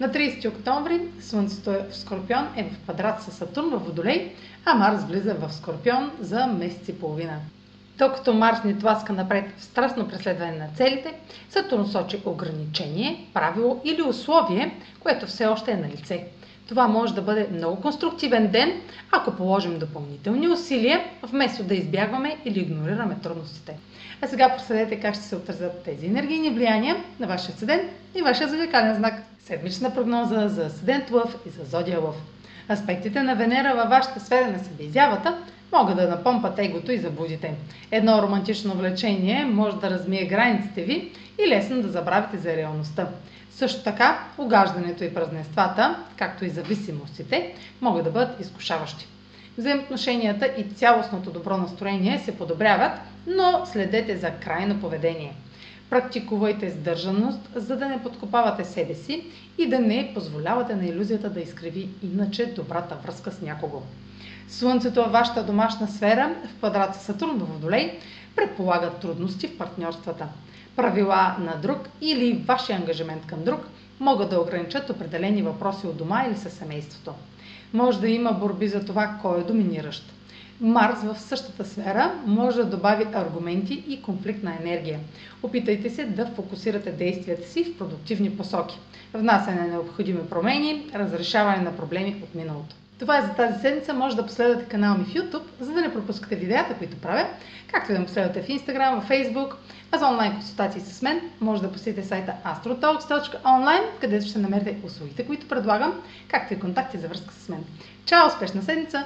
На 30 октомври Слънцето е в Скорпион е в квадрат с Сатурн в Водолей, а Марс влиза в Скорпион за месец и половина. Докато Марс ни тласка напред в страстно преследване на целите, Сатурн сочи ограничение, правило или условие, което все още е на лице. Това може да бъде много конструктивен ден, ако положим допълнителни усилия, вместо да избягваме или игнорираме трудностите. А сега проследете как ще се отразят тези енергийни влияния на вашия седент и вашия зодиакален знак. Седмична прогноза за седент Лъв и за Зодия Лъв. Аспектите на Венера във вашата сфера на себеизявата могат да напомпат егото и заблудите. Едно романтично влечение може да размие границите ви и лесно да забравите за реалността. Също така, угаждането и празненствата, както и зависимостите, могат да бъдат изкушаващи. Взаимоотношенията и цялостното добро настроение се подобряват, но следете за крайно поведение. Практикувайте сдържаност, за да не подкопавате себе си и да не позволявате на иллюзията да изкриви иначе добрата връзка с някого. Слънцето във вашата домашна сфера в квадрат Сатурн в Водолей предполага трудности в партньорствата. Правила на друг или вашия ангажимент към друг могат да ограничат определени въпроси от дома или със семейството. Може да има борби за това кой е доминиращ. Марс в същата сфера може да добави аргументи и конфликтна енергия. Опитайте се да фокусирате действията си в продуктивни посоки. Внасяне на необходими промени, разрешаване на проблеми от миналото. Това е за тази седмица. Може да последвате канал ми в YouTube, за да не пропускате видеята, които правя, както и да ме последвате в Instagram, в Facebook, а за онлайн консултации с мен може да посетите сайта astrotalks.online, където ще намерите услугите, които предлагам, както и контакти за връзка с мен. Чао! Успешна седмица!